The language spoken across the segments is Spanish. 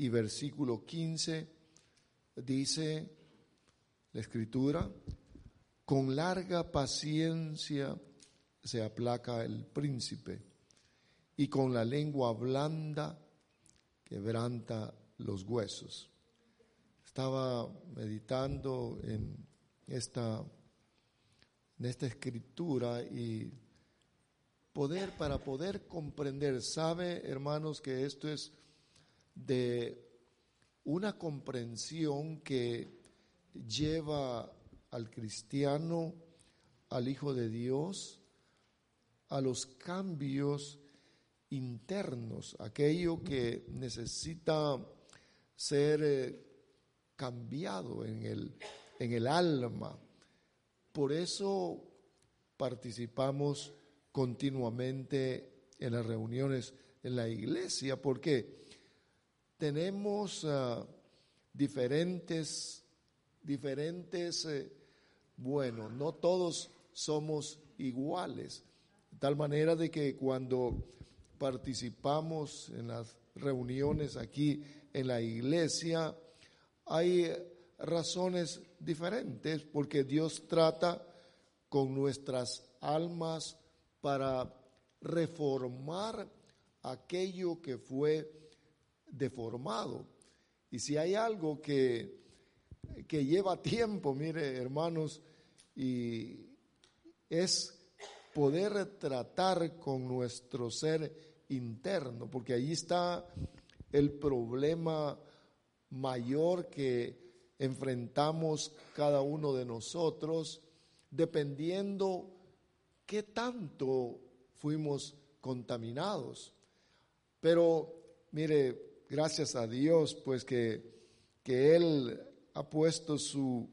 y versículo 15 dice la escritura, con larga paciencia se aplaca el príncipe y con la lengua blanda quebranta los huesos. Estaba meditando en esta, en esta escritura y poder, para poder comprender, sabe hermanos que esto es de una comprensión que lleva al cristiano, al Hijo de Dios, a los cambios internos, aquello que necesita ser eh, cambiado en el, en el alma. Por eso participamos continuamente en las reuniones en la iglesia, porque tenemos ah, diferentes, diferentes, eh, bueno, no todos somos iguales, de tal manera de que cuando participamos en las reuniones aquí en la iglesia, hay razones diferentes porque Dios trata con nuestras almas para reformar aquello que fue deformado. Y si hay algo que, que lleva tiempo, mire hermanos, y es poder tratar con nuestro ser interno, porque ahí está el problema mayor que enfrentamos cada uno de nosotros, dependiendo qué tanto fuimos contaminados. Pero, mire, gracias a Dios, pues que, que Él ha puesto su,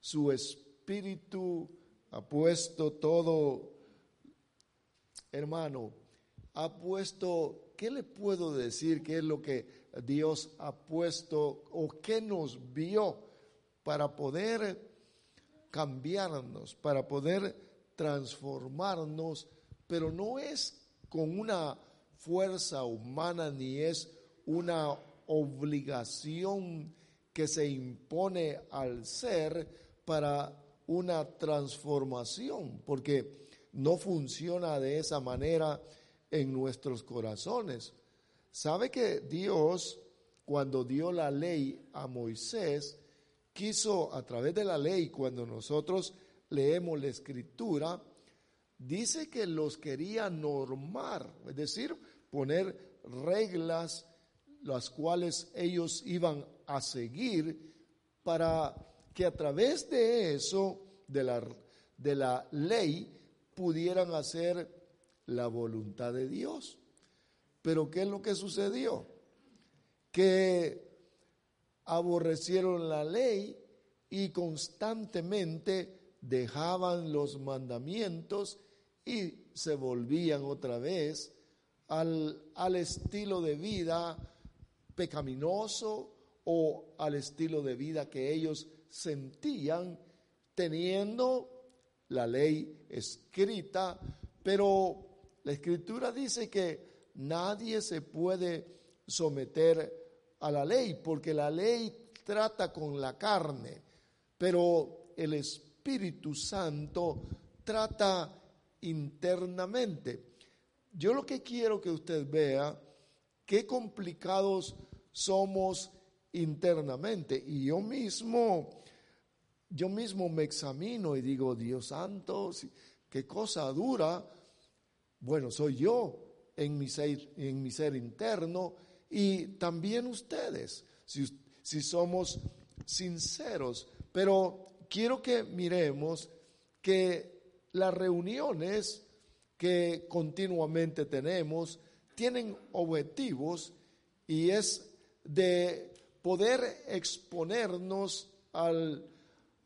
su espíritu, ha puesto todo, hermano, ha puesto, ¿qué le puedo decir? ¿Qué es lo que Dios ha puesto o qué nos vio para poder cambiarnos, para poder transformarnos, pero no es con una fuerza humana ni es una obligación que se impone al ser para una transformación, porque no funciona de esa manera en nuestros corazones. ¿Sabe que Dios, cuando dio la ley a Moisés, quiso a través de la ley, cuando nosotros leemos la escritura, dice que los quería normar, es decir, poner reglas las cuales ellos iban a seguir para que a través de eso, de la, de la ley, pudieran hacer la voluntad de Dios. Pero ¿qué es lo que sucedió? Que aborrecieron la ley y constantemente dejaban los mandamientos y se volvían otra vez al, al estilo de vida pecaminoso o al estilo de vida que ellos sentían teniendo la ley escrita, pero la escritura dice que nadie se puede someter a la ley, porque la ley trata con la carne, pero el Espíritu Santo trata internamente. Yo lo que quiero que usted vea qué complicados somos internamente. Y yo mismo, yo mismo me examino y digo, Dios santo, qué cosa dura. Bueno, soy yo en mi ser, en mi ser interno y también ustedes, si, si somos sinceros. Pero quiero que miremos que las reuniones que continuamente tenemos, tienen objetivos y es de poder exponernos al,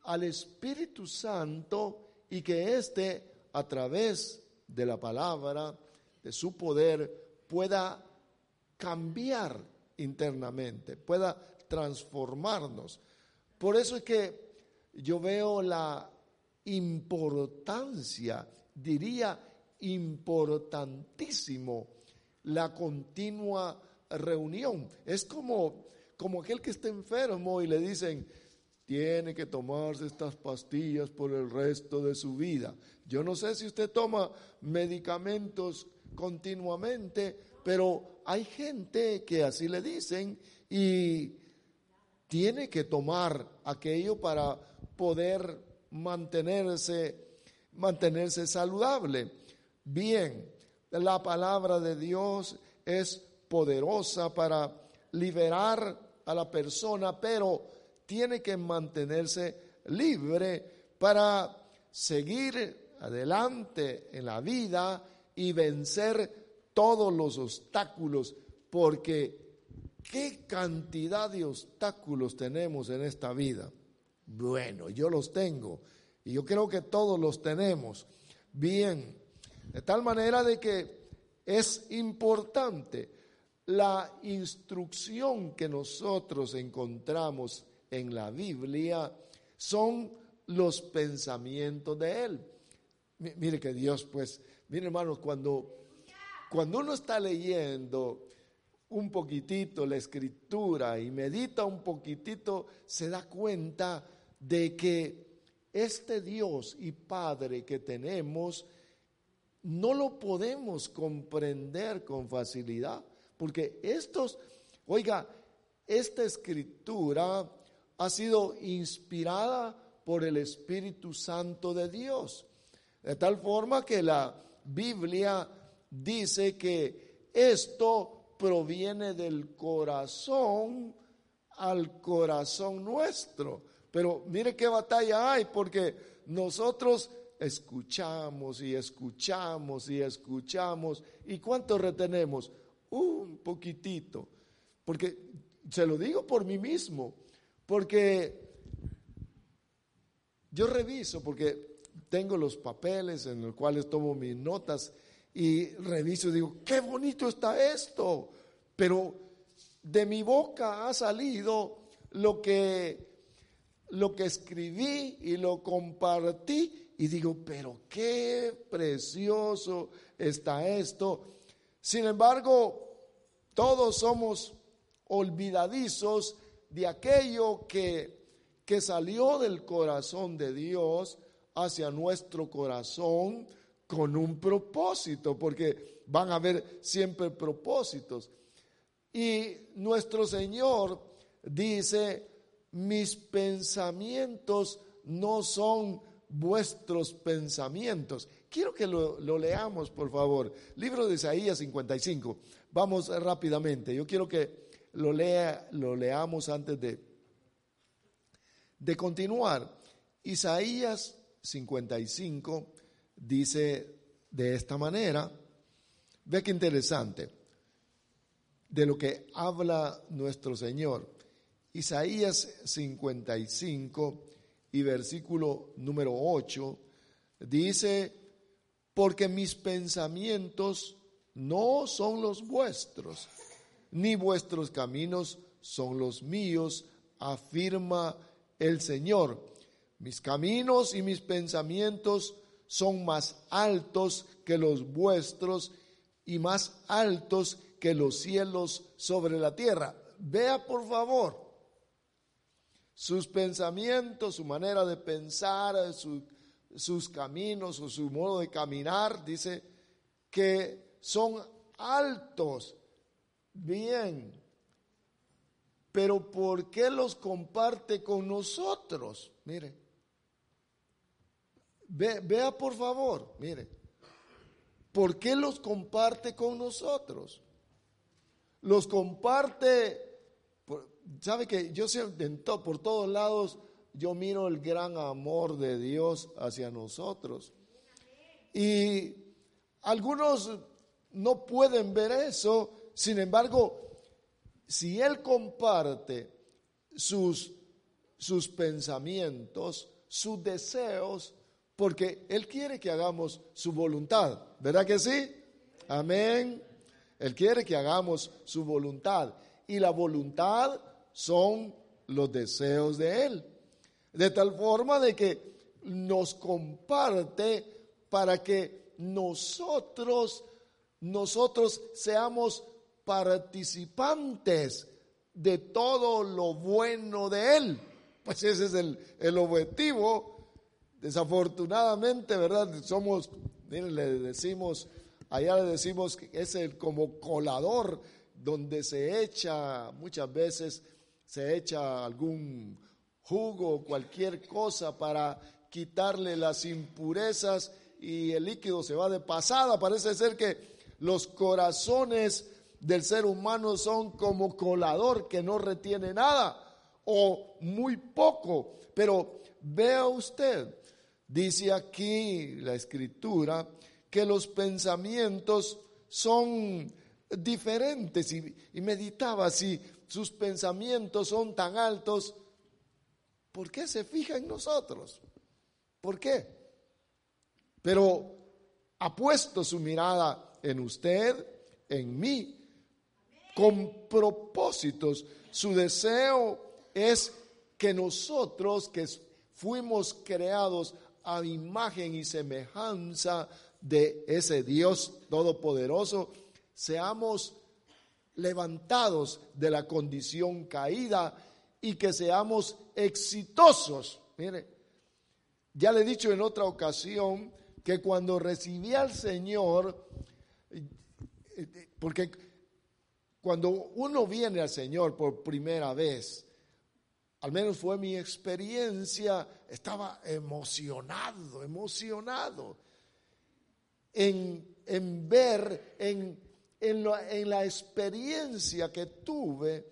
al Espíritu Santo y que éste a través de la palabra, de su poder, pueda cambiar internamente, pueda transformarnos. Por eso es que yo veo la importancia, diría importantísimo, la continua reunión. Es como, como aquel que está enfermo y le dicen, tiene que tomarse estas pastillas por el resto de su vida. Yo no sé si usted toma medicamentos continuamente, pero hay gente que así le dicen y tiene que tomar aquello para poder mantenerse mantenerse saludable. Bien, la palabra de Dios es poderosa para liberar a la persona, pero tiene que mantenerse libre para seguir adelante en la vida y vencer todos los obstáculos, porque ¿qué cantidad de obstáculos tenemos en esta vida? Bueno, yo los tengo y yo creo que todos los tenemos. Bien, de tal manera de que es importante la instrucción que nosotros encontramos en la Biblia son los pensamientos de Él. Mire que Dios, pues, mire hermanos, cuando, cuando uno está leyendo un poquitito la escritura y medita un poquitito, se da cuenta de que este Dios y Padre que tenemos, no lo podemos comprender con facilidad, porque estos, oiga, esta escritura ha sido inspirada por el Espíritu Santo de Dios. De tal forma que la Biblia dice que esto proviene del corazón al corazón nuestro. Pero mire qué batalla hay, porque nosotros escuchamos y escuchamos y escuchamos. ¿Y cuánto retenemos? Un poquitito. Porque se lo digo por mí mismo. Porque yo reviso, porque tengo los papeles en los cuales tomo mis notas y reviso digo, qué bonito está esto. Pero de mi boca ha salido lo que, lo que escribí y lo compartí y digo, pero qué precioso está esto. Sin embargo, todos somos olvidadizos de aquello que, que salió del corazón de Dios hacia nuestro corazón con un propósito, porque van a haber siempre propósitos. Y nuestro Señor dice, mis pensamientos no son vuestros pensamientos. Quiero que lo, lo, leamos, por favor. Libro de Isaías 55. Vamos rápidamente. Yo quiero que lo, lea, lo leamos antes de, de continuar. Isaías 55 dice de esta manera, ve qué interesante, de lo que habla nuestro Señor. Isaías 55 y versículo número 8 dice, porque mis pensamientos no son los vuestros ni vuestros caminos son los míos, afirma el Señor. Mis caminos y mis pensamientos son más altos que los vuestros y más altos que los cielos sobre la tierra. Vea por favor sus pensamientos, su manera de pensar, sus caminos o su modo de caminar, dice que son altos Bien, pero ¿por qué los comparte con nosotros? Mire, vea por favor, mire, ¿por qué los comparte con nosotros? Los comparte, sabe que yo siempre, por todos lados, yo miro el gran amor de Dios hacia nosotros. Y algunos no pueden ver eso sin embargo, si Él comparte sus, sus pensamientos, sus deseos, porque Él quiere que hagamos su voluntad. ¿Verdad que sí? Amén. Él quiere que hagamos su voluntad. Y la voluntad son los deseos de Él. De tal forma de que nos comparte para que nosotros, nosotros seamos participantes de todo lo bueno de Él. Pues ese es el, el objetivo. Desafortunadamente, ¿verdad? Somos, miren, le decimos, allá le decimos que es el como colador donde se echa, muchas veces se echa algún jugo o cualquier cosa para quitarle las impurezas y el líquido se va de pasada. Parece ser que los corazones del ser humano son como colador que no retiene nada o muy poco. Pero vea usted, dice aquí la escritura, que los pensamientos son diferentes y, y meditaba si sus pensamientos son tan altos, ¿por qué se fija en nosotros? ¿Por qué? Pero ha puesto su mirada en usted, en mí, con propósitos. Su deseo es que nosotros, que fuimos creados a imagen y semejanza de ese Dios todopoderoso, seamos levantados de la condición caída y que seamos exitosos. Mire, ya le he dicho en otra ocasión que cuando recibí al Señor, porque cuando uno viene al Señor por primera vez, al menos fue mi experiencia, estaba emocionado, emocionado en, en ver, en en, la experiencia que tuve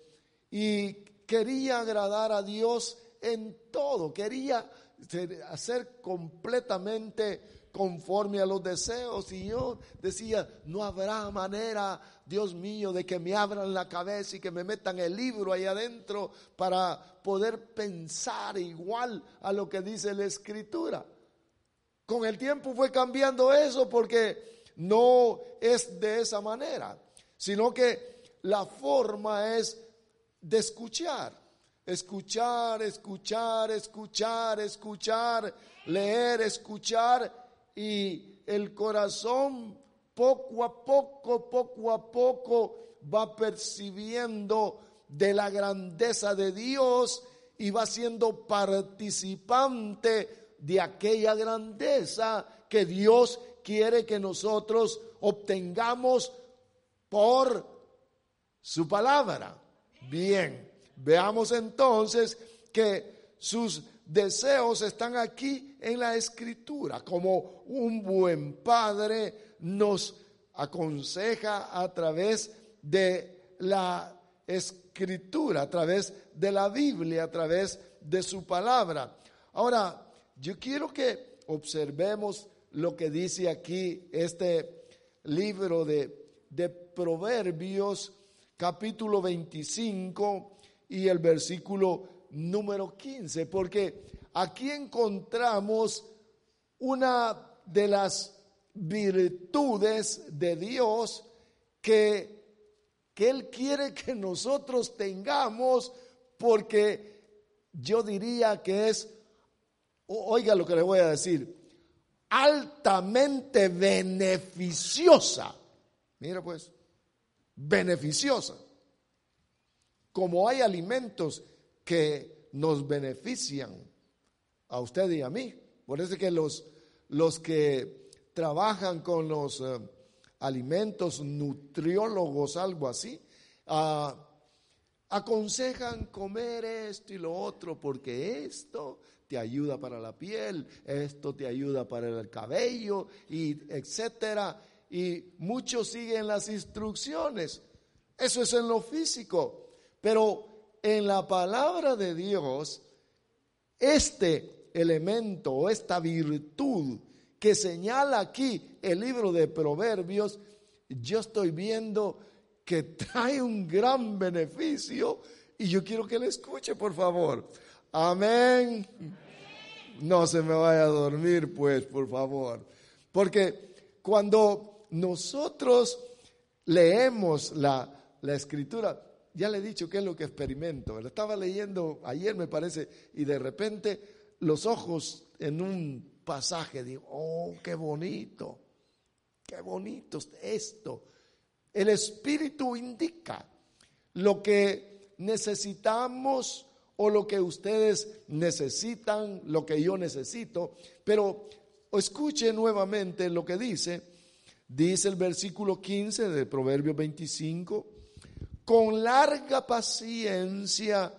y quería agradar a Dios en todo, quería hacer completamente conforme a los deseos y yo decía, no habrá manera, Dios mío, de que me abran la cabeza y que me metan el libro ahí adentro para poder pensar igual a lo que dice la escritura. Con el tiempo fue cambiando eso porque no es de esa manera, sino que la forma es de escuchar, escuchar, escuchar, escuchar, escuchar, leer, escuchar y el corazón poco a poco, poco a poco va percibiendo de la grandeza de Dios y va siendo participante de aquella grandeza que Dios quiere que nosotros obtengamos por su palabra. Bien, veamos entonces que sus deseos están aquí en la escritura, como un buen padre nos aconseja a través de la escritura, a través de la Biblia, a través de su palabra. Ahora, yo quiero que observemos lo que dice aquí este libro de, de Proverbios, capítulo 25 y el versículo número 15, porque aquí encontramos una de las virtudes de Dios que, que Él quiere que nosotros tengamos, porque yo diría que es, oiga lo que le voy a decir, altamente beneficiosa. Mira pues, beneficiosa. Como hay alimentos que nos benefician a usted y a mí. Por eso que los, los que trabajan con los eh, alimentos, nutriólogos, algo así, ah, aconsejan comer esto y lo otro porque esto te ayuda para la piel, esto te ayuda para el cabello y etcétera. Y muchos siguen las instrucciones. Eso es en lo físico, pero en la palabra de Dios este elemento o esta virtud que señala aquí el libro de Proverbios, yo estoy viendo que trae un gran beneficio y yo quiero que le escuche, por favor. Amén. No se me vaya a dormir, pues, por favor. Porque cuando nosotros leemos la, la escritura, ya le he dicho qué es lo que experimento. Lo estaba leyendo ayer, me parece, y de repente los ojos en un pasaje, digo, oh, qué bonito, qué bonito esto. El Espíritu indica lo que necesitamos o lo que ustedes necesitan, lo que yo necesito, pero escuche nuevamente lo que dice. Dice el versículo 15 de Proverbios 25, con larga paciencia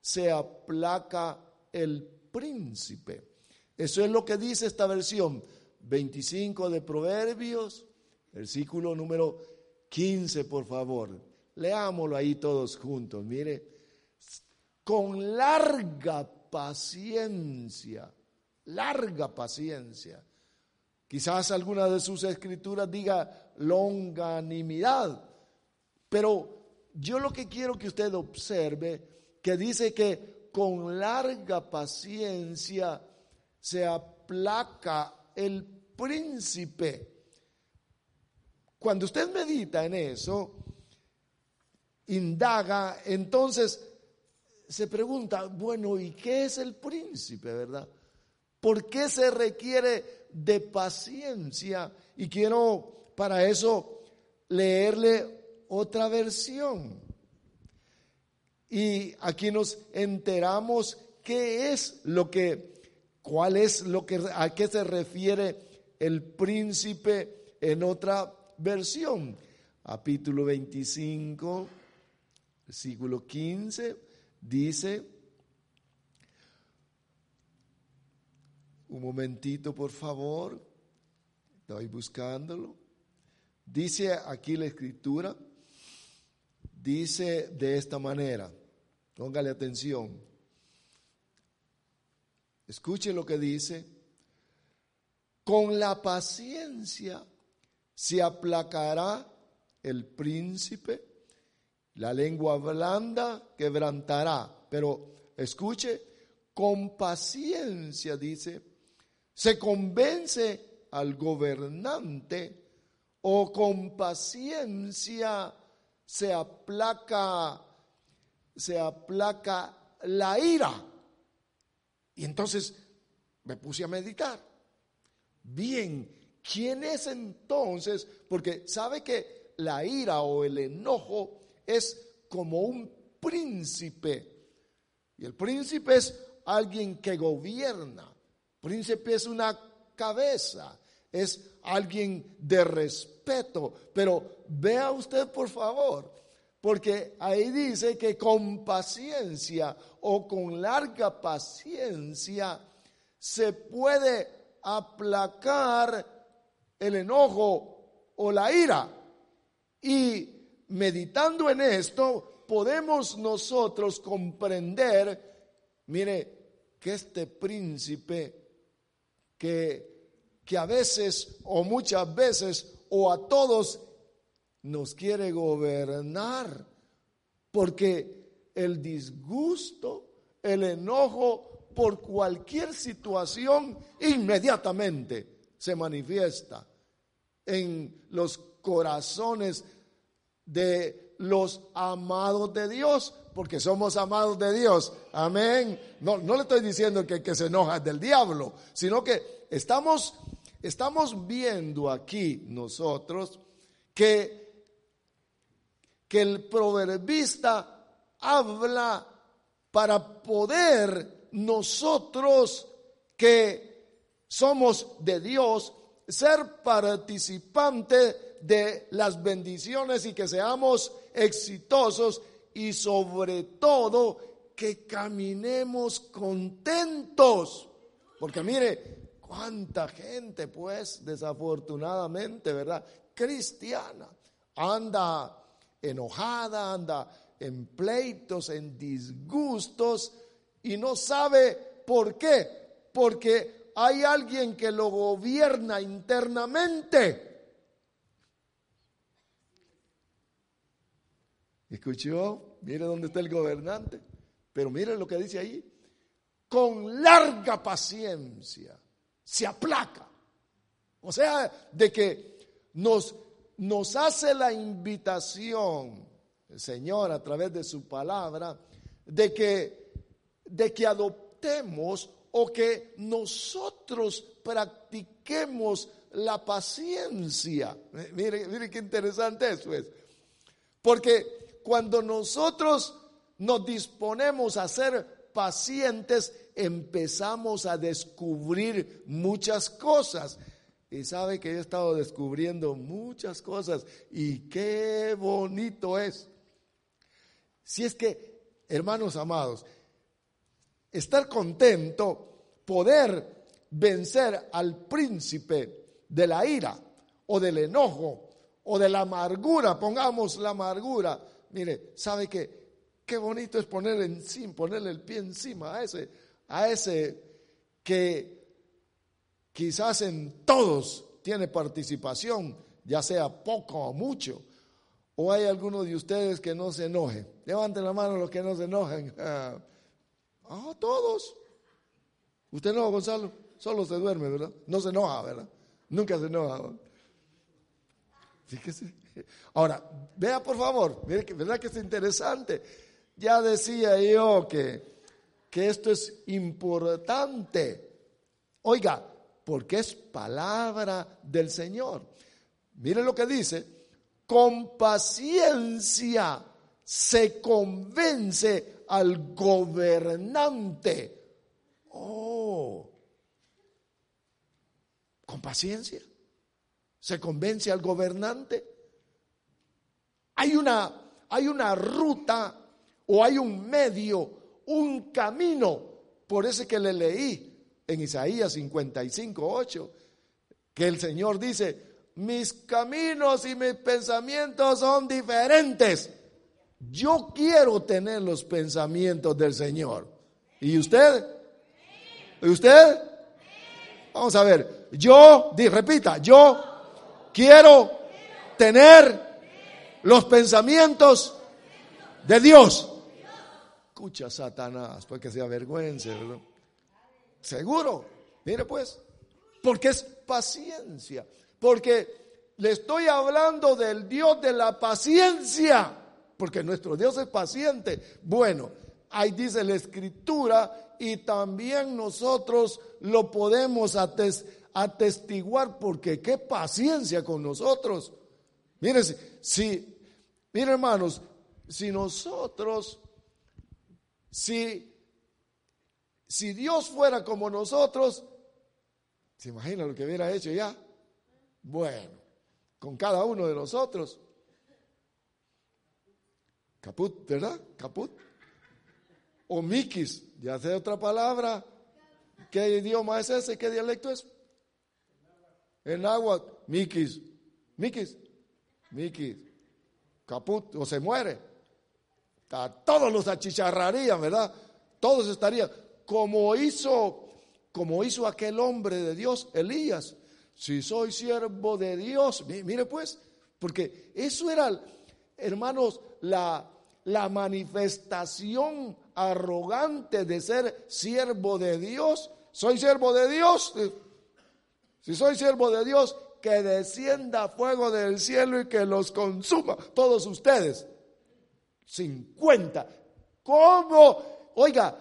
se aplaca el príncipe. Eso es lo que dice esta versión 25 de Proverbios, versículo número 15, por favor. Leámoslo ahí todos juntos. Mire, con larga paciencia, larga paciencia. Quizás alguna de sus escrituras diga longanimidad, pero yo lo que quiero que usted observe, que dice que con larga paciencia se aplaca el príncipe. Cuando usted medita en eso, indaga, entonces se pregunta, bueno, ¿y qué es el príncipe, verdad? ¿Por qué se requiere de paciencia? Y quiero para eso leerle otra versión. Y aquí nos enteramos qué es lo que, cuál es lo que, a qué se refiere el príncipe en otra versión. Capítulo 25, versículo 15, dice, un momentito por favor, estoy buscándolo. Dice aquí la escritura, dice de esta manera, póngale atención, escuche lo que dice, con la paciencia se aplacará el príncipe, la lengua blanda quebrantará, pero escuche, con paciencia dice, se convence al gobernante o con paciencia se aplaca, se aplaca la ira. Y entonces me puse a meditar. Bien, ¿quién es entonces? Porque sabe que la ira o el enojo es como un príncipe. Y el príncipe es alguien que gobierna. Príncipe es una cabeza, es alguien de respeto. Pero vea usted por favor, porque ahí dice que con paciencia o con larga paciencia se puede aplacar el enojo o la ira. Y meditando en esto, podemos nosotros comprender, mire, que este príncipe que, que a veces o muchas veces o a todos nos quiere gobernar, porque el disgusto, el enojo por cualquier situación inmediatamente se manifiesta en los corazones de los amados de Dios, porque somos amados de Dios. Amén. No, no le estoy diciendo que, que se enoja del diablo, sino que estamos, estamos viendo aquí nosotros que que el proverbista habla para poder nosotros que somos de Dios ser participante de las bendiciones y que seamos exitosos y sobre todo que caminemos contentos. Porque mire, cuánta gente pues desafortunadamente, ¿verdad? Cristiana anda enojada, anda en pleitos, en disgustos y no sabe por qué. Porque hay alguien que lo gobierna internamente. ¿Escuchó? Mire dónde está el gobernante. Pero mire lo que dice ahí. Con larga paciencia se aplaca. O sea, de que nos, nos hace la invitación, el Señor, a través de su palabra, de que, de que adoptemos o que nosotros practiquemos la paciencia. Mire, mire qué interesante eso es. Porque cuando nosotros nos disponemos a ser pacientes, empezamos a descubrir muchas cosas. Y sabe que he estado descubriendo muchas cosas y qué bonito es. Si es que, hermanos amados, estar contento, poder vencer al príncipe de la ira o del enojo o de la amargura, pongamos la amargura. Mire, ¿sabe qué? Qué bonito es ponerle encima, ponerle el pie encima a ese, a ese que quizás en todos tiene participación, ya sea poco o mucho. ¿O hay alguno de ustedes que no se enoje? Levanten la mano los que no se enojen. Ah, todos. Usted no, Gonzalo, solo se duerme, ¿verdad? No se enoja, ¿verdad? Nunca se enoja. Fíjese. Ahora, vea por favor, ¿verdad que es interesante? Ya decía yo que, que esto es importante. Oiga, porque es palabra del Señor. Mire lo que dice, con paciencia se convence al gobernante. Oh, con paciencia. Se convence al gobernante. Hay una, hay una ruta o hay un medio, un camino, por ese que le leí en Isaías 55, 8, que el Señor dice, mis caminos y mis pensamientos son diferentes. Yo quiero tener los pensamientos del Señor. ¿Y usted? ¿Y usted? Vamos a ver, yo, repita, yo quiero tener los pensamientos de Dios. Escucha, Satanás, porque se avergüence, ¿verdad? Seguro, mire pues, porque es paciencia, porque le estoy hablando del Dios de la paciencia, porque nuestro Dios es paciente. Bueno, ahí dice la escritura y también nosotros lo podemos atestiguar porque qué paciencia con nosotros. Miren, si, miren hermanos, si nosotros, si, si Dios fuera como nosotros, ¿se imagina lo que hubiera hecho ya? Bueno, con cada uno de nosotros. Caput, ¿verdad? Caput. O miquis, ya sé otra palabra. ¿Qué idioma es ese? ¿Qué dialecto es? En agua, miquis. Miquis. Miquis. Caput, o se muere. Todos los achicharrarían, ¿verdad? Todos estarían. Como hizo, como hizo aquel hombre de Dios, Elías. Si soy siervo de Dios, mire pues, porque eso era, hermanos, la, la manifestación arrogante de ser siervo de Dios. Soy siervo de Dios. Si soy siervo de Dios, que descienda fuego del cielo y que los consuma todos ustedes. 50. ¿Cómo? Oiga,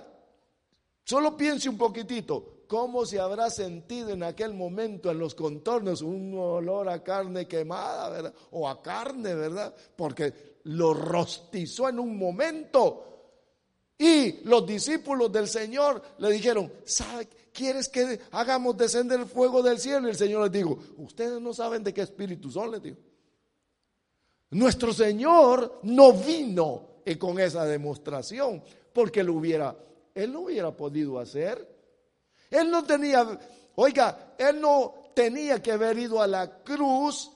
solo piense un poquitito. ¿Cómo se habrá sentido en aquel momento en los contornos un olor a carne quemada, ¿verdad? O a carne, ¿verdad? Porque lo rostizó en un momento. Y los discípulos del Señor le dijeron, ¿sabe? ¿Quieres que hagamos descender el fuego del cielo? Y el Señor les dijo, ustedes no saben de qué espíritu son, les dijo. Nuestro Señor no vino con esa demostración porque lo hubiera, él no hubiera podido hacer. Él no tenía, oiga, él no tenía que haber ido a la cruz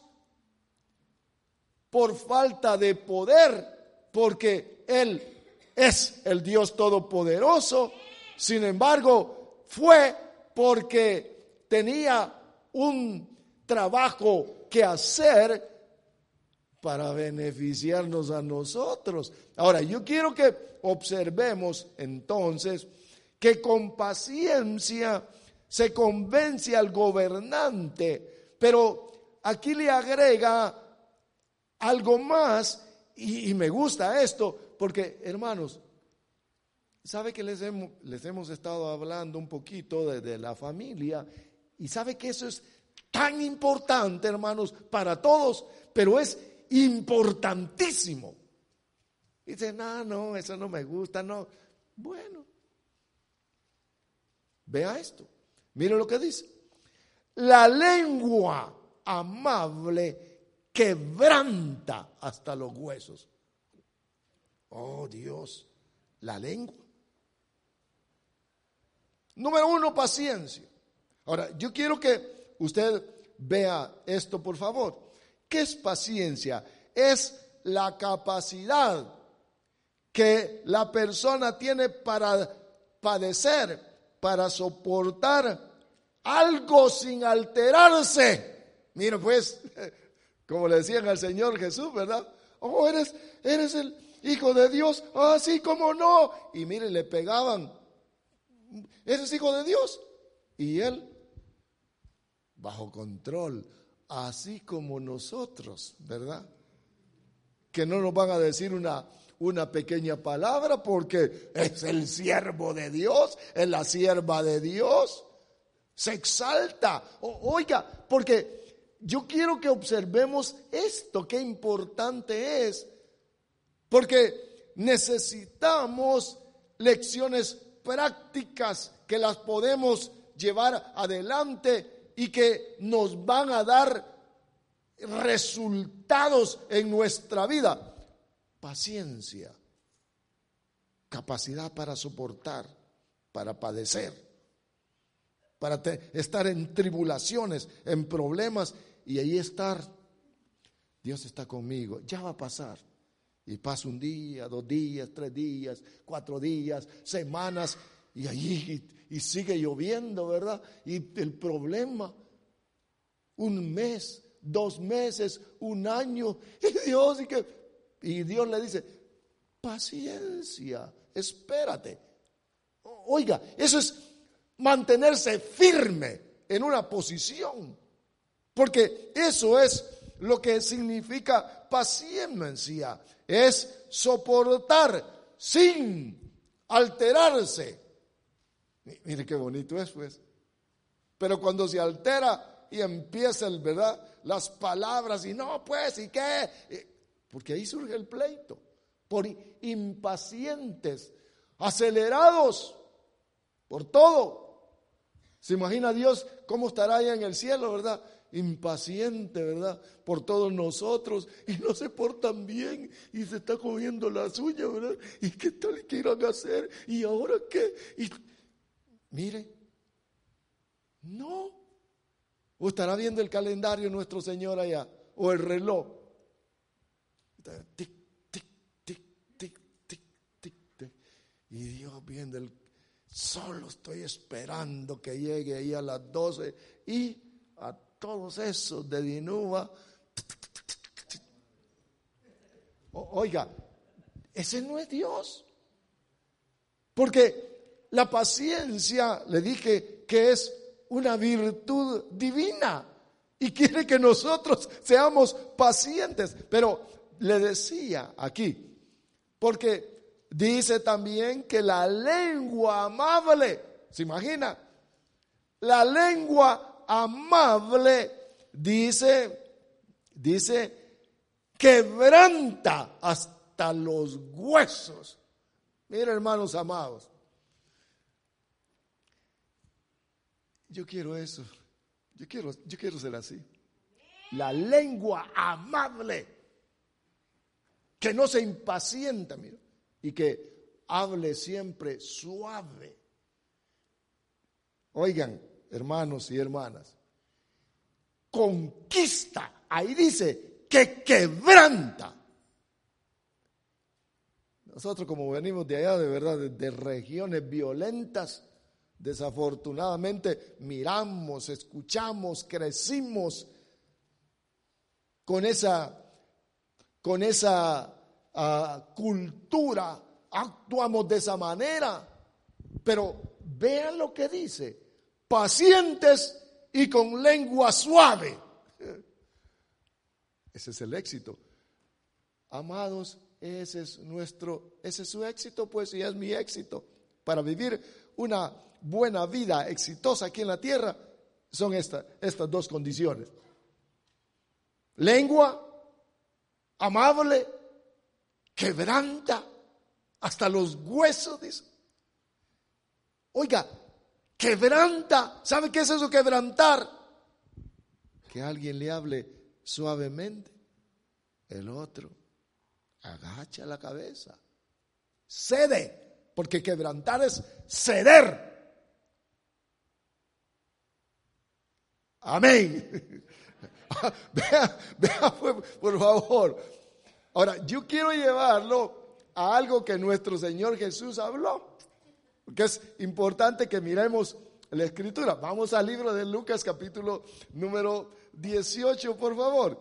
por falta de poder, porque él es el Dios todopoderoso. Sin embargo, fue porque tenía un trabajo que hacer para beneficiarnos a nosotros. Ahora, yo quiero que observemos entonces que con paciencia se convence al gobernante, pero aquí le agrega algo más y, me gusta esto, porque hermanos, ¿sabe que les hemos, les hemos estado hablando un poquito de, la familia? Y sabe que eso es tan importante, hermanos, para todos, pero es importantísimo. Dice, no, no, eso no me gusta, no. Bueno, vea esto. Mire lo que dice. La lengua amable quebranta hasta los huesos. Oh Dios, la lengua. Número uno, paciencia. Ahora, yo quiero que usted vea esto, por favor. ¿Qué es paciencia? Es la capacidad que la persona tiene para padecer, para soportar algo sin alterarse. Mira pues, como le decían al Señor Jesús, ¿verdad? Oh, eres, eres el Hijo de Dios, así como no. Y mire, le pegaban, eres Hijo de Dios. Y él, bajo control, así como nosotros, ¿verdad? Que no nos van a decir una, una pequeña palabra porque es el siervo de Dios, es la sierva de Dios. Se exalta. oiga, porque yo quiero que observemos esto, qué importante es, porque necesitamos lecciones prácticas que las podemos llevar adelante y que nos van a dar resultados en nuestra vida. Paciencia, capacidad para soportar, para padecer, para estar en tribulaciones, en problemas y ahí estar. Dios está conmigo, ya va a pasar. Y pasa un día, dos días, tres días, cuatro días, semanas, y allí y sigue lloviendo, ¿verdad? Y el problema, un mes, dos meses, un año, y Dios, y, que, y Dios le dice, paciencia, espérate. Oiga, eso es mantenerse firme en una posición, porque eso es lo que significa paciencia, es soportar sin alterarse Mire qué bonito es, pues. Pero cuando se altera y empieza el, ¿verdad? Las palabras y no, pues, ¿y qué? Porque ahí surge el pleito. Por impacientes, acelerados, por todo. ¿Se imagina Dios cómo estará allá en el cielo, verdad? Impaciente, ¿verdad? Por todos nosotros y no se portan bien y se está comiendo la suya, ¿verdad? ¿Y qué tal que a hacer? ¿Y ahora qué? Y Mire, no. O estará viendo el calendario nuestro Señor allá, o el reloj. Tic, tic, tic, tic, tic, tic, tic. Y Dios viendo el... Solo estoy esperando que llegue ahí a las 12 y a todos esos de Dinúa. Oiga, ese no es Dios. Porque la paciencia, le dije, que es una virtud divina y quiere que nosotros seamos pacientes. Pero le decía aquí, porque dice también que la lengua amable, ¿se imagina? La lengua amable dice, dice, quebranta hasta los huesos. Mira, hermanos amados, Yo quiero eso. Yo quiero, yo quiero ser así. La lengua amable. Que no se impacienta, mira. Y que hable siempre suave. Oigan, hermanos y hermanas. Conquista. Ahí dice que quebranta. Nosotros como venimos de allá, de verdad, de regiones violentas, Desafortunadamente miramos, escuchamos, crecimos con esa con esa ah, cultura, actuamos de esa manera. Pero vean lo que dice, pacientes y con lengua suave. Ese es el éxito. Amados, ese es nuestro, ese es su éxito, pues, y es mi éxito. Para vivir una buena vida exitosa aquí en la tierra, son estas dos condiciones. Lengua amable, quebranta hasta los huesos. Oiga, quebranta. ¿Sabe qué es eso quebrantar? Que alguien le hable suavemente. El otro agacha la cabeza. Cede, porque quebrantar es ceder. Amén. vea, vea por, favor. Ahora, yo quiero llevarlo a algo que nuestro Señor Jesús habló, porque es importante que miremos la escritura. Vamos al libro de Lucas capítulo número 18, por favor.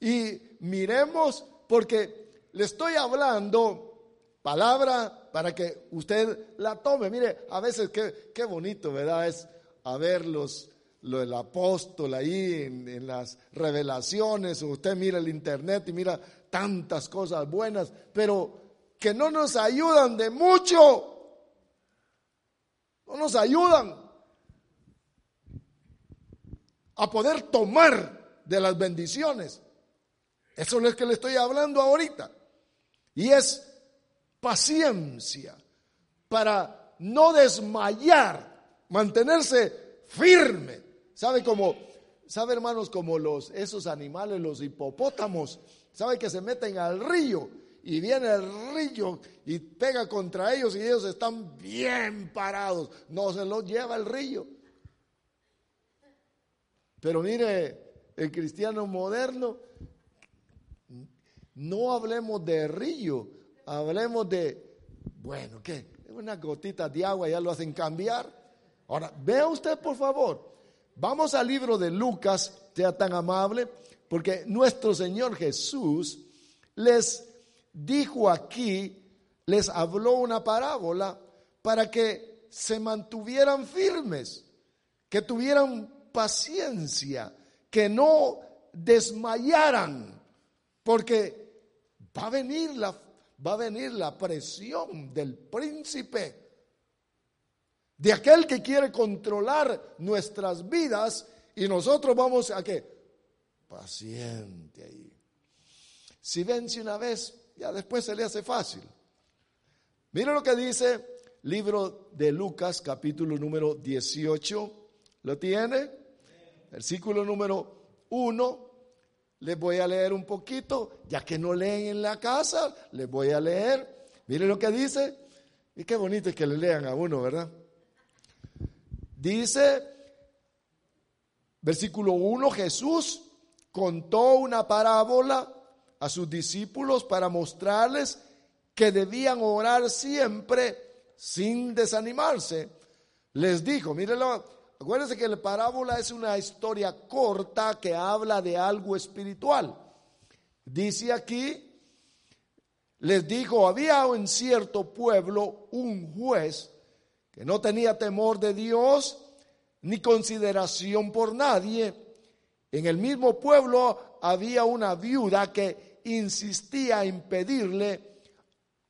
Y miremos, porque le estoy hablando palabra para que usted la tome. Mire, a veces qué, qué bonito, ¿verdad? Es a ver los, lo del apóstol ahí en, las revelaciones, o usted mira el internet y mira tantas cosas buenas, pero que no nos ayudan de mucho. No nos ayudan a poder tomar de las bendiciones. Eso es lo que le estoy hablando ahorita. Y es paciencia para no desmayar, mantenerse firme ¿Sabe cómo, sabe hermanos, como los, esos animales, los hipopótamos, sabe que se meten al río y viene el río y pega contra ellos y ellos están bien parados, no se los lleva el río. Pero mire, el cristiano moderno, no hablemos de río, hablemos de, bueno, ¿qué? Una gotita de agua ya lo hacen cambiar. Ahora, vea usted por favor, Vamos al libro de Lucas, sea tan amable, porque nuestro Señor Jesús les dijo aquí, les habló una parábola para que se mantuvieran firmes, que tuvieran paciencia, que no desmayaran, porque va a venir la, va a venir la presión del príncipe de aquel que quiere controlar nuestras vidas y nosotros vamos a qué? Paciente ahí. Si vence una vez, ya después se le hace fácil. Mira lo que dice libro de Lucas capítulo número 18. ¿Lo tiene? Versículo número 1. Les voy a leer un poquito, ya que no leen en la casa, les voy a leer. Mire lo que dice. Y qué bonito es que le lean a uno, ¿verdad? Dice, versículo 1, Jesús contó una parábola a sus discípulos para mostrarles que debían orar siempre sin desanimarse. Les dijo, mírenlo, acuérdense que la parábola es una historia corta que habla de algo espiritual. Dice aquí, les dijo, había en cierto pueblo un juez que no tenía temor de Dios ni consideración por nadie. En el mismo pueblo había una viuda que insistía en pedirle,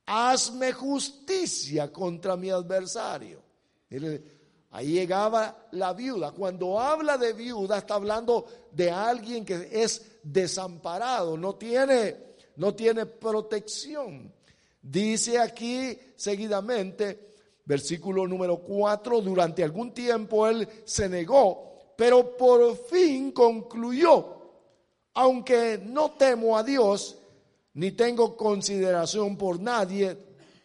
hazme justicia contra mi adversario. Ahí llegaba la viuda. Cuando habla de viuda está hablando de alguien que es desamparado, no tiene, no tiene protección. Dice aquí seguidamente, Versículo número 4, durante algún tiempo él se negó, pero por fin concluyó, aunque no temo a Dios, ni tengo consideración por nadie,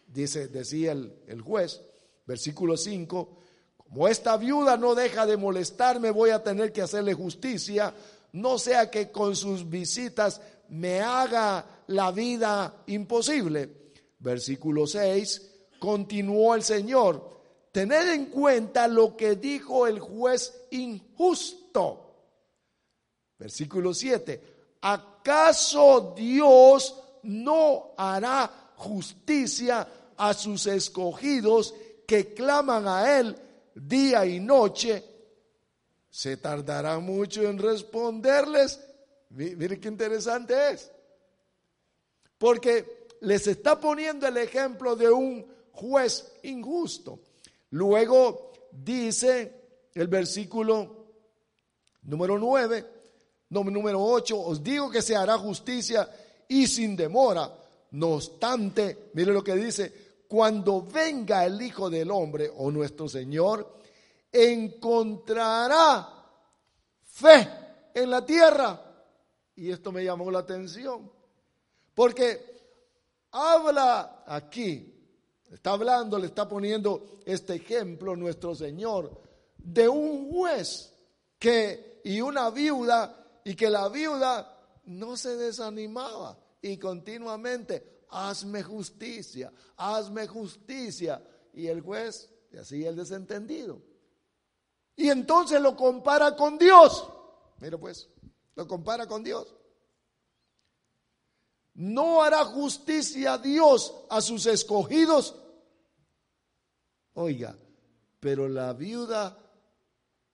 dice, decía el, el juez, versículo 5, como esta viuda no deja de molestarme, voy a tener que hacerle justicia, no sea que con sus visitas me haga la vida imposible. Versículo 6, continuó el Señor, tened en cuenta lo que dijo el juez injusto. Versículo 7. ¿Acaso Dios no hará justicia a sus escogidos que claman a Él día y noche, se tardará mucho en responderles. Mire qué interesante es. Porque les está poniendo el ejemplo de un juez injusto. Luego dice el versículo número 9, número 8, os digo que se hará justicia y sin demora. No obstante, mire lo que dice, cuando venga el Hijo del Hombre o nuestro Señor, encontrará fe en la tierra. Y esto me llamó la atención, porque habla aquí, está hablando, le está poniendo este ejemplo nuestro Señor de un juez que y una viuda y que la viuda no se desanimaba y continuamente hazme justicia, hazme justicia y el juez y así el desentendido. Y entonces lo compara con Dios. Mira pues, lo compara con Dios. No hará justicia Dios a sus escogidos. Oiga, pero la viuda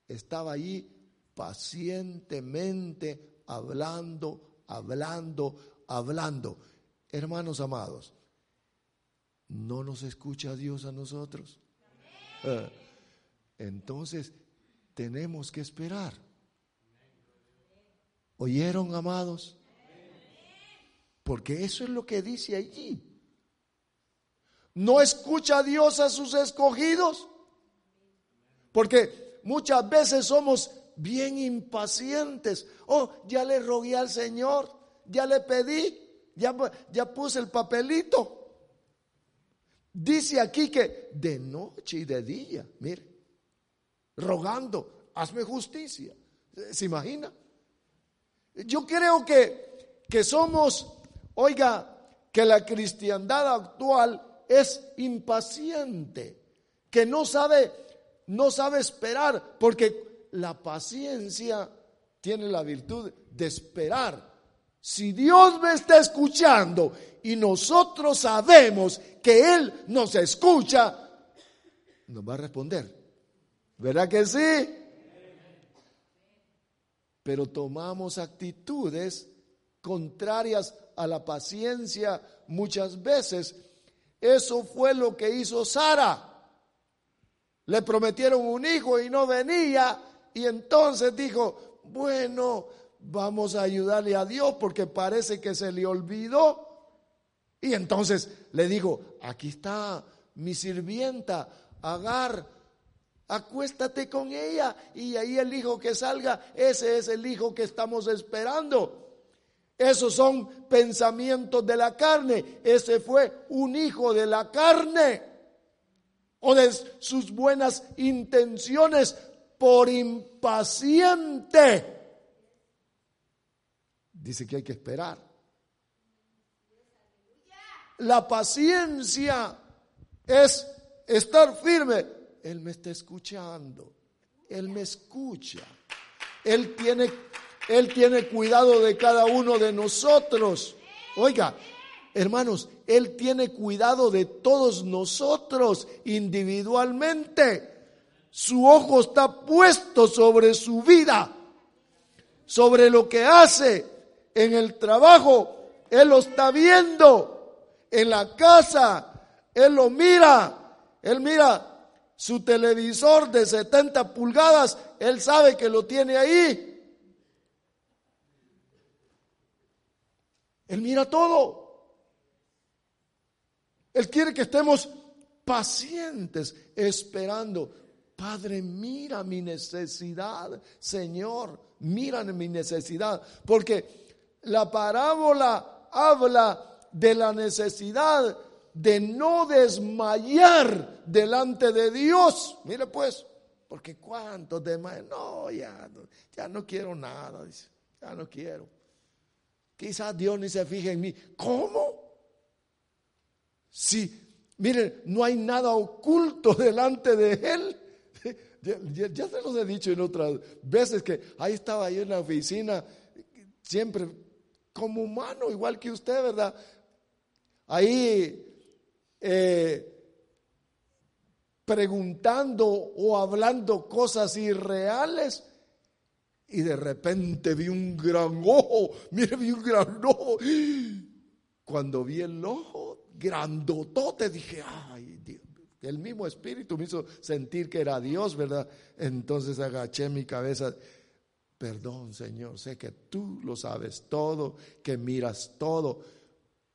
estaba allí pacientemente hablando, hablando, hablando. Hermanos amados, ¿no nos escucha Dios a nosotros? Eh, entonces, tenemos que esperar. ¿Oyeron, amados? Porque eso es lo que dice allí. ¿No escucha Dios a sus escogidos? Porque muchas veces somos bien impacientes. Oh, ya le rogué al Señor, ya le pedí, ya, ya puse el papelito. Dice aquí que de noche y de día, mire, rogando, hazme justicia. ¿Se imagina? Yo creo que, que somos, oiga, que la cristiandad actual es impaciente, que no sabe, no sabe esperar, porque la paciencia tiene la virtud de esperar. Si Dios me está escuchando y nosotros sabemos que Él nos escucha, nos va a responder. ¿Verdad que sí? Pero tomamos actitudes contrarias a la paciencia muchas veces. Eso fue lo que hizo Sara. Le prometieron un hijo y no venía y entonces dijo, bueno, vamos a ayudarle a Dios porque parece que se le olvidó. Y entonces le digo, aquí está mi sirvienta, Agar, acuéstate con ella y ahí el hijo que salga, ese es el hijo que estamos esperando. Esos son pensamientos de la carne. Ese fue un hijo de la carne o de sus buenas intenciones por impaciente. Dice que hay que esperar. La paciencia es estar firme él me está escuchando. Él me escucha. Él tiene, Él tiene cuidado de cada uno de nosotros. Oiga, hermanos, Él tiene cuidado de todos nosotros individualmente. Su ojo está puesto sobre su vida, sobre lo que hace en el trabajo. Él lo está viendo en la casa. Él lo mira. Él mira su televisor de 70 pulgadas, él sabe que lo tiene ahí. Él mira todo. Él quiere que estemos pacientes esperando. Padre, mira mi necesidad. Señor, mira mi necesidad. Porque la parábola habla de la necesidad de no desmayar delante de Dios. Mire pues, porque cuántos desmayan, no, ya, ya no quiero nada, dice, ya no quiero. Quizás Dios ni se fije en mí. ¿Cómo? Si, miren, no hay nada oculto delante de Él. Ya, se los he dicho en otras veces que ahí estaba yo en la oficina, siempre como humano, igual que usted, ¿verdad? ahí eh, preguntando o hablando cosas irreales. Y de repente vi un gran ojo, mire, vi un gran ojo. Cuando vi el ojo grandotote, dije, ay, Dios. El mismo espíritu me hizo sentir que era Dios, ¿verdad? Entonces agaché mi cabeza. Perdón, Señor, sé que tú lo sabes todo, que miras todo.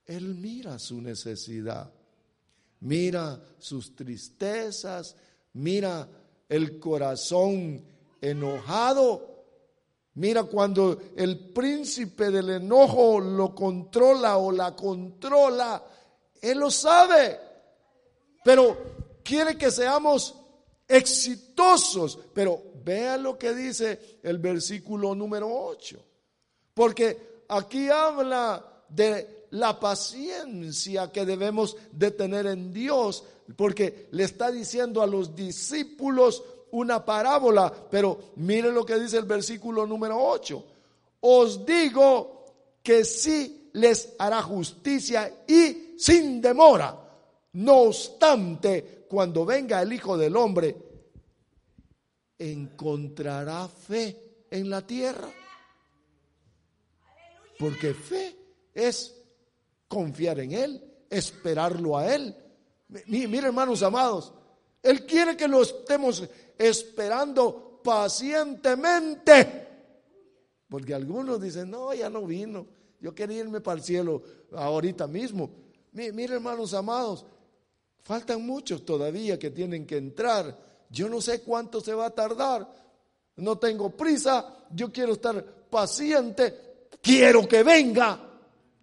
Él mira su necesidad, mira sus tristezas, mira el corazón enojado. Mira cuando el príncipe del enojo lo controla o la controla, Él lo sabe, pero quiere que seamos exitosos. Pero vea lo que dice el versículo número 8. Porque aquí habla de la paciencia que debemos de tener en Dios, porque le está diciendo a los discípulos una parábola, pero mire lo que dice el versículo número 8. Os digo que sí les hará justicia y sin demora. No obstante, cuando venga el Hijo del Hombre, encontrará fe en la tierra. Porque fe es confiar en Él, esperarlo a Él. Mire, hermanos amados, Él quiere que lo estemos esperando pacientemente. Porque algunos dicen, no, ya no vino, yo quería irme para el cielo ahorita mismo. Mire, hermanos amados, faltan muchos todavía que tienen que entrar yo no sé cuánto se va a tardar. No tengo prisa. Yo quiero estar paciente. Quiero que venga.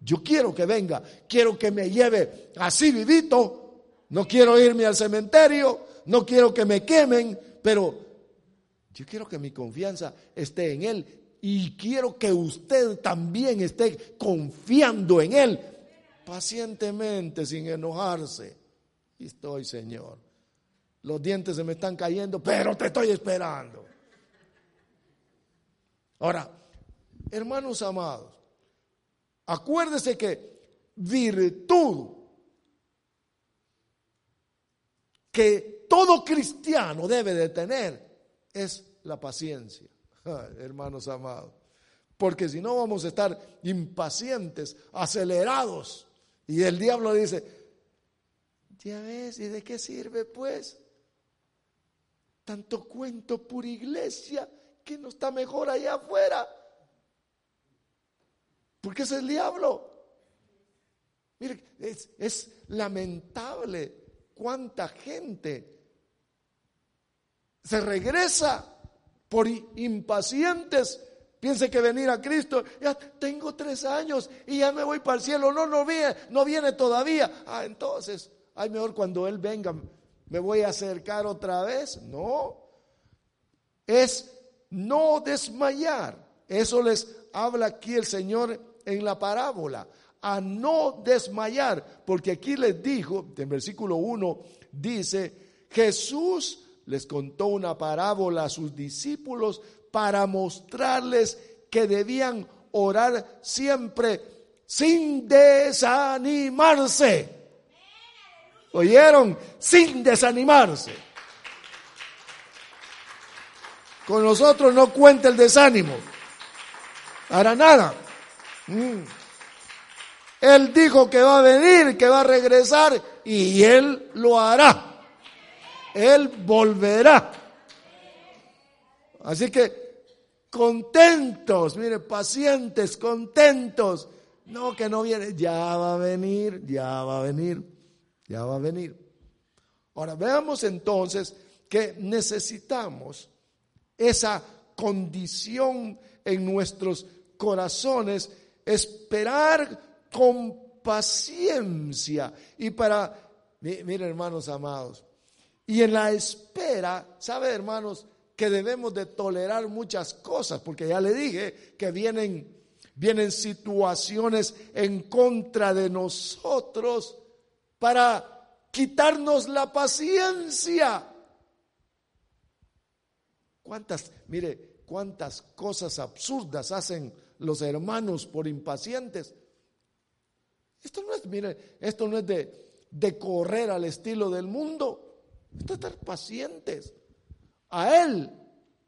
Yo quiero que venga. Quiero que me lleve así vivito. No quiero irme al cementerio. No quiero que me quemen. Pero yo quiero que mi confianza esté en Él. Y quiero que usted también esté confiando en Él. Pacientemente, sin enojarse. Estoy, Señor los dientes se me están cayendo, pero te estoy esperando. Ahora, hermanos amados, acuérdese que virtud que todo cristiano debe de tener es la paciencia, hermanos amados. Porque si no vamos a estar impacientes, acelerados. Y el diablo dice, ya ves, ¿y de qué sirve pues? Tanto cuento por iglesia que no está mejor allá afuera. Porque es el diablo. Mire, es, lamentable cuánta gente se regresa por impacientes. Piense que venir a Cristo, ya tengo tres años y ya me voy para el cielo. No, no viene, no viene todavía. Ah, entonces, hay mejor cuando Él venga, me voy a acercar otra vez. No, es no desmayar. Eso les habla aquí el Señor en la parábola, a no desmayar, porque aquí les dijo, en versículo 1 dice, Jesús les contó una parábola a sus discípulos para mostrarles que debían orar siempre sin desanimarse. ¿Oyeron? Sin desanimarse. Con nosotros no cuenta el desánimo. Hará nada. Mm. Él dijo que va a venir, que va a regresar y Él lo hará. Él volverá. Así que contentos, mire, pacientes, contentos. No, que no viene, ya va a venir, ya va a venir ya va a venir. Ahora veamos entonces que necesitamos esa condición en nuestros corazones, esperar con paciencia y para, miren hermanos amados, y en la espera, ¿sabe hermanos? que debemos de tolerar muchas cosas, porque ya le dije que vienen, vienen situaciones en contra de nosotros para quitarnos la paciencia. ¿Cuántas, mire, cuántas cosas absurdas hacen los hermanos por impacientes? Esto no es, mire, esto no es de, de correr al estilo del mundo. Esto es estar pacientes. A Él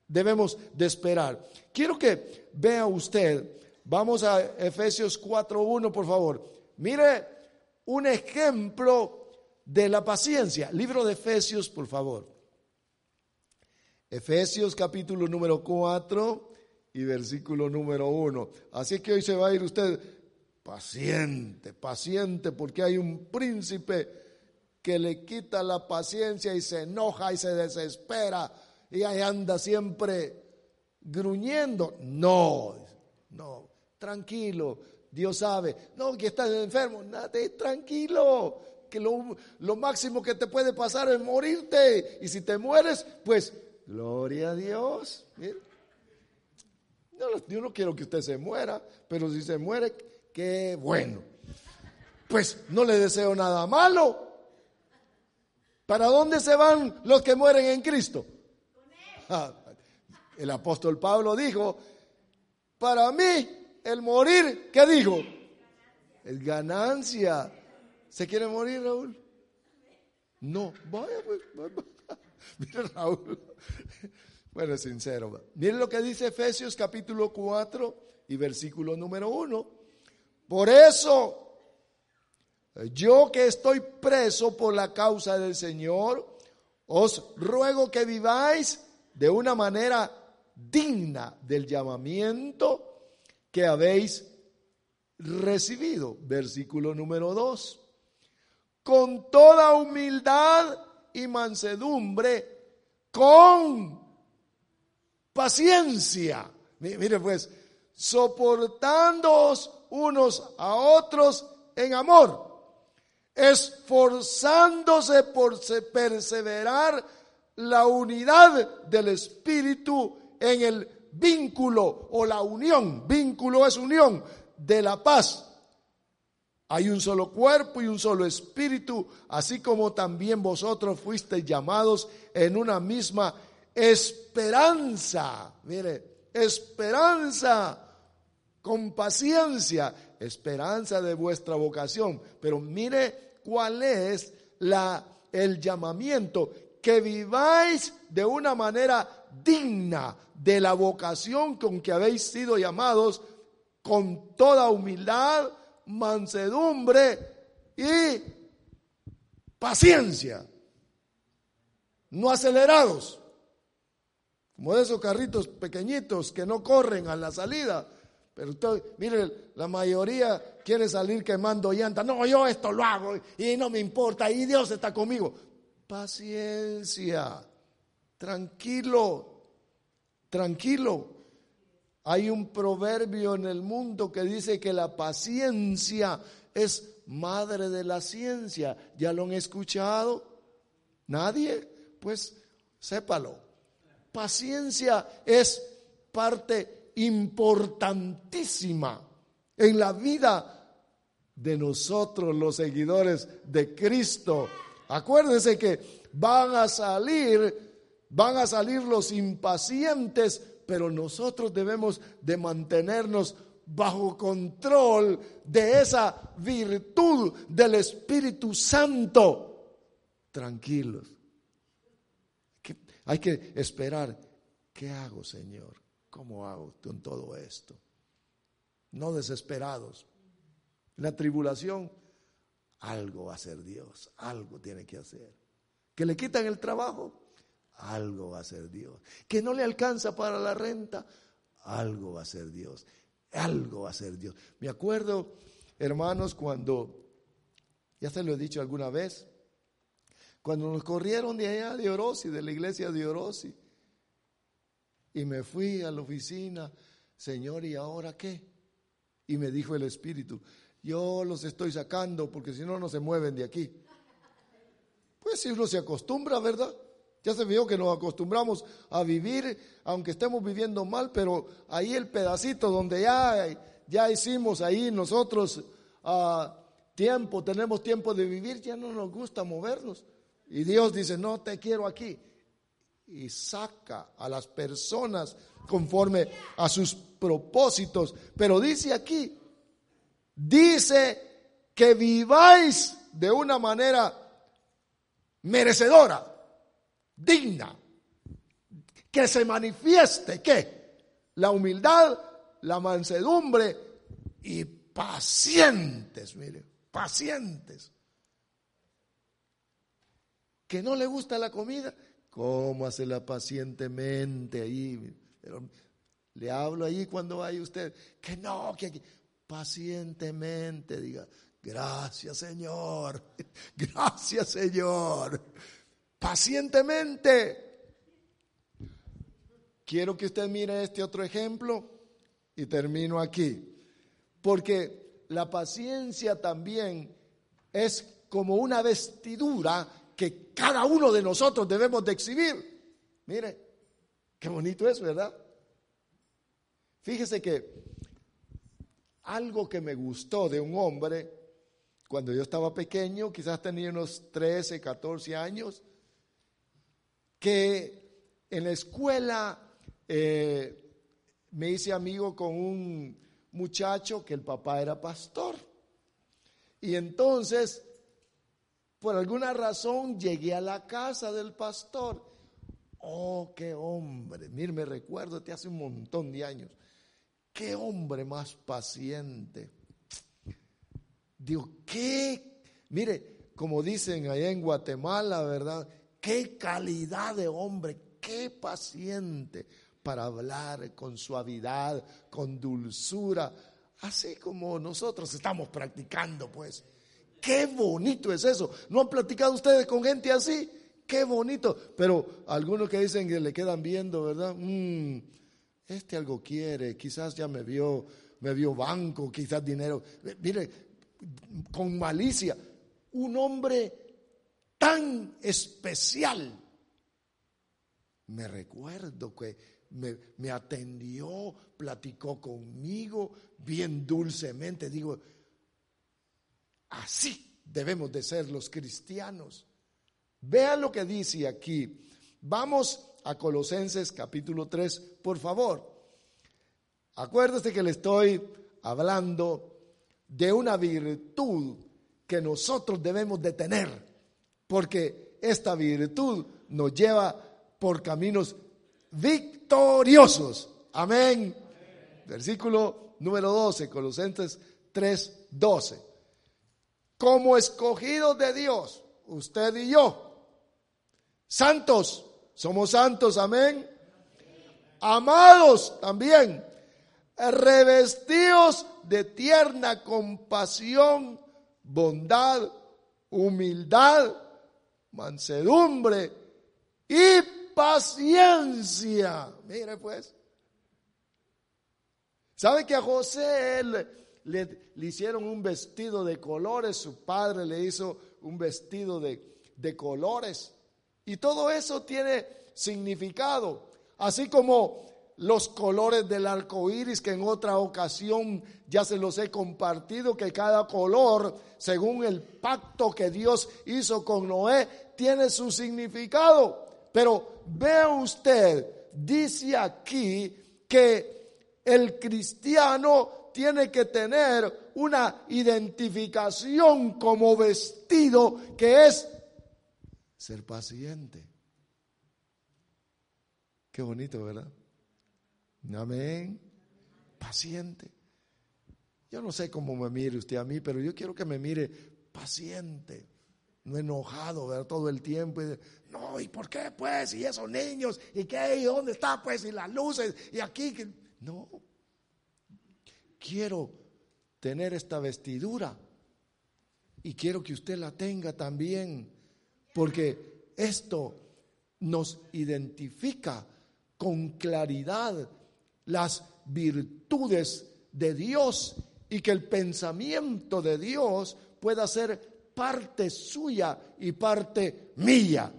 debemos de esperar. Quiero que vea usted, vamos a Efesios 4.1, por favor. Mire un ejemplo de la paciencia. Libro de Efesios, por favor. Efesios capítulo número 4 y versículo número 1. Así que hoy se va a ir usted paciente, paciente, porque hay un príncipe que le quita la paciencia y se enoja y se desespera y ahí anda siempre gruñendo. No, no, tranquilo, Dios sabe. No, que estás enfermo, nada, tranquilo, que lo, lo máximo que te puede pasar es morirte. Y si te mueres, pues Gloria a Dios. yo no quiero que usted se muera, pero si se muere, qué bueno. Pues no le deseo nada malo. ¿Para dónde se van los que mueren en Cristo? Ah, el apóstol Pablo dijo, para mí el morir, ¿qué dijo? Es ganancia. ¿Se quiere morir, Raúl? No, vaya, pues. Mire Raúl. Bueno, sincero. Miren lo que dice Efesios capítulo 4 y versículo número 1. Por eso, yo que estoy preso por la causa del Señor, os ruego que viváis de una manera digna del llamamiento que habéis recibido. Versículo número 2. Con toda humildad y mansedumbre, con paciencia. Mire pues, soportándoos unos a otros en amor, esforzándose por perseverar la unidad del Espíritu en el vínculo o la unión. Vínculo es unión de la paz. Hay un solo cuerpo y un solo espíritu, así como también vosotros fuisteis llamados en una misma esperanza. Mire, esperanza con paciencia, esperanza de vuestra vocación. Pero mire cuál es la, el llamamiento, que viváis de una manera digna de la vocación con que habéis sido llamados, con toda humildad, mansedumbre y paciencia. No acelerados como de esos carritos pequeñitos que no corren a la salida. Pero usted, mire, la mayoría quiere salir quemando llanta. No, yo esto lo hago y no me importa y Dios está conmigo. Paciencia, tranquilo, tranquilo. Hay un proverbio en el mundo que dice que la paciencia es madre de la ciencia. ¿Ya lo han escuchado? ¿Nadie? Pues sépalo paciencia es parte importantísima en la vida de nosotros los seguidores de Cristo. Acuérdense que van a salir, van a salir los impacientes, pero nosotros debemos de mantenernos bajo control de esa virtud del Espíritu Santo. Tranquilos. Hay que esperar. ¿Qué hago, Señor? ¿Cómo hago con todo esto? No desesperados. la tribulación, algo va a hacer Dios, algo tiene que hacer. Que le quitan el trabajo, algo va a hacer Dios. Que no le alcanza para la renta, algo va a hacer Dios. Algo va a ser Dios. Me acuerdo, hermanos, cuando, ya se lo he dicho alguna vez, cuando nos corrieron de allá de Orosi, de la iglesia de Orosi, y me fui a la oficina, Señor, ¿y ahora qué? Y me dijo el Espíritu, yo los estoy sacando porque si no, no se mueven de aquí. Pues si uno se acostumbra, ¿verdad? Ya se vio que nos acostumbramos a vivir, aunque estemos viviendo mal, pero ahí el pedacito donde ya, ya hicimos ahí nosotros ah, tiempo, tenemos tiempo de vivir, ya no nos gusta movernos. Y Dios dice, no te quiero aquí. Y saca a las personas conforme a sus propósitos. Pero dice aquí, dice que viváis de una manera merecedora, digna, que se manifieste, ¿qué? La humildad, la mansedumbre y pacientes, mire, pacientes. Que no le gusta la comida, cómasela pacientemente ahí. Le hablo ahí cuando vaya usted, que no, que aquí, pacientemente diga, gracias Señor, gracias Señor, pacientemente. Quiero que usted mire este otro ejemplo y termino aquí, porque la paciencia también es como una vestidura que cada uno de nosotros debemos de exhibir. Mire, qué bonito es, ¿verdad? Fíjese que algo que me gustó de un hombre, cuando yo estaba pequeño, quizás tenía unos 13, 14 años, que en la escuela eh, me hice amigo con un muchacho que el papá era pastor. Y entonces, por alguna razón, llegué a la casa del pastor. Oh, qué hombre. Mire, me recuerdo, te hace un montón de años. Qué hombre más paciente. Digo, qué, mire, como dicen allá en Guatemala, ¿verdad? Qué calidad de hombre, qué paciente para hablar con suavidad, con dulzura, así como nosotros estamos practicando, pues. Qué bonito es eso. ¿No han platicado ustedes con gente así? Qué bonito. Pero algunos que dicen que le quedan viendo, ¿verdad? Mm, este algo quiere, quizás ya me vio, me vio banco, quizás dinero. Mire, con malicia, un hombre tan especial. Me recuerdo que me, atendió, platicó conmigo bien dulcemente. Digo, así debemos de ser los cristianos. Vean lo que dice aquí. Vamos a Colosenses capítulo 3, por favor. Acuérdese que le estoy hablando de una virtud que nosotros debemos de tener, porque esta virtud nos lleva por caminos victoriosos. Amén. Versículo número 12, Colosenses 3, 12. Como escogidos de Dios, usted y yo, santos, somos santos, amén. Amados también, revestidos de tierna compasión, bondad, humildad, mansedumbre y paciencia. Mire pues. ¿Sabe que a José le, le, hicieron un vestido de colores? Su padre le hizo un vestido de, de colores. Y todo eso tiene significado, así como los colores del arco iris, que en otra ocasión ya se los he compartido, que cada color, según el pacto que Dios hizo con Noé, tiene su significado. Pero vea usted, dice aquí que el cristiano tiene que tener una identificación como vestido que es ser paciente. Qué bonito, ¿verdad? Amén. Paciente. Yo no sé cómo me mire usted a mí, pero yo quiero que me mire paciente, no enojado, ¿verdad? Todo el tiempo. no, ¿y por qué pues? ¿Y esos niños? ¿Y qué? ¿Y dónde está pues? ¿Y las luces? ¿Y aquí? No. Quiero tener esta vestidura y quiero que usted la tenga también porque esto nos identifica con claridad las virtudes de Dios y que el pensamiento de Dios pueda ser parte suya y parte mía.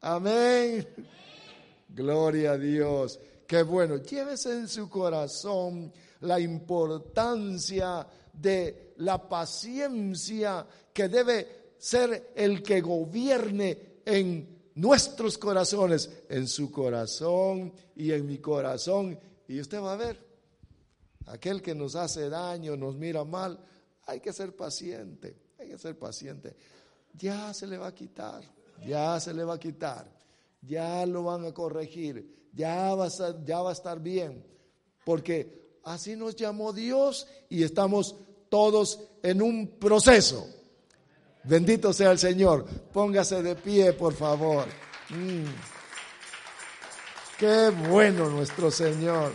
Amén. Gloria a Dios. Qué bueno. Llévese en su corazón la importancia de la paciencia que debe ser el que gobierne en nuestros corazones, en su corazón y en mi corazón. Y usted va a ver, aquel que nos hace daño, nos mira mal, hay que ser paciente, hay que ser paciente. Ya se le va a quitar, ya se le va a quitar, ya lo van a corregir, ya va a estar, ya va a estar bien, porque así nos llamó Dios y estamos todos en un proceso. Bendito sea el Señor. Póngase de pie, por favor. Mm. Qué bueno nuestro Señor.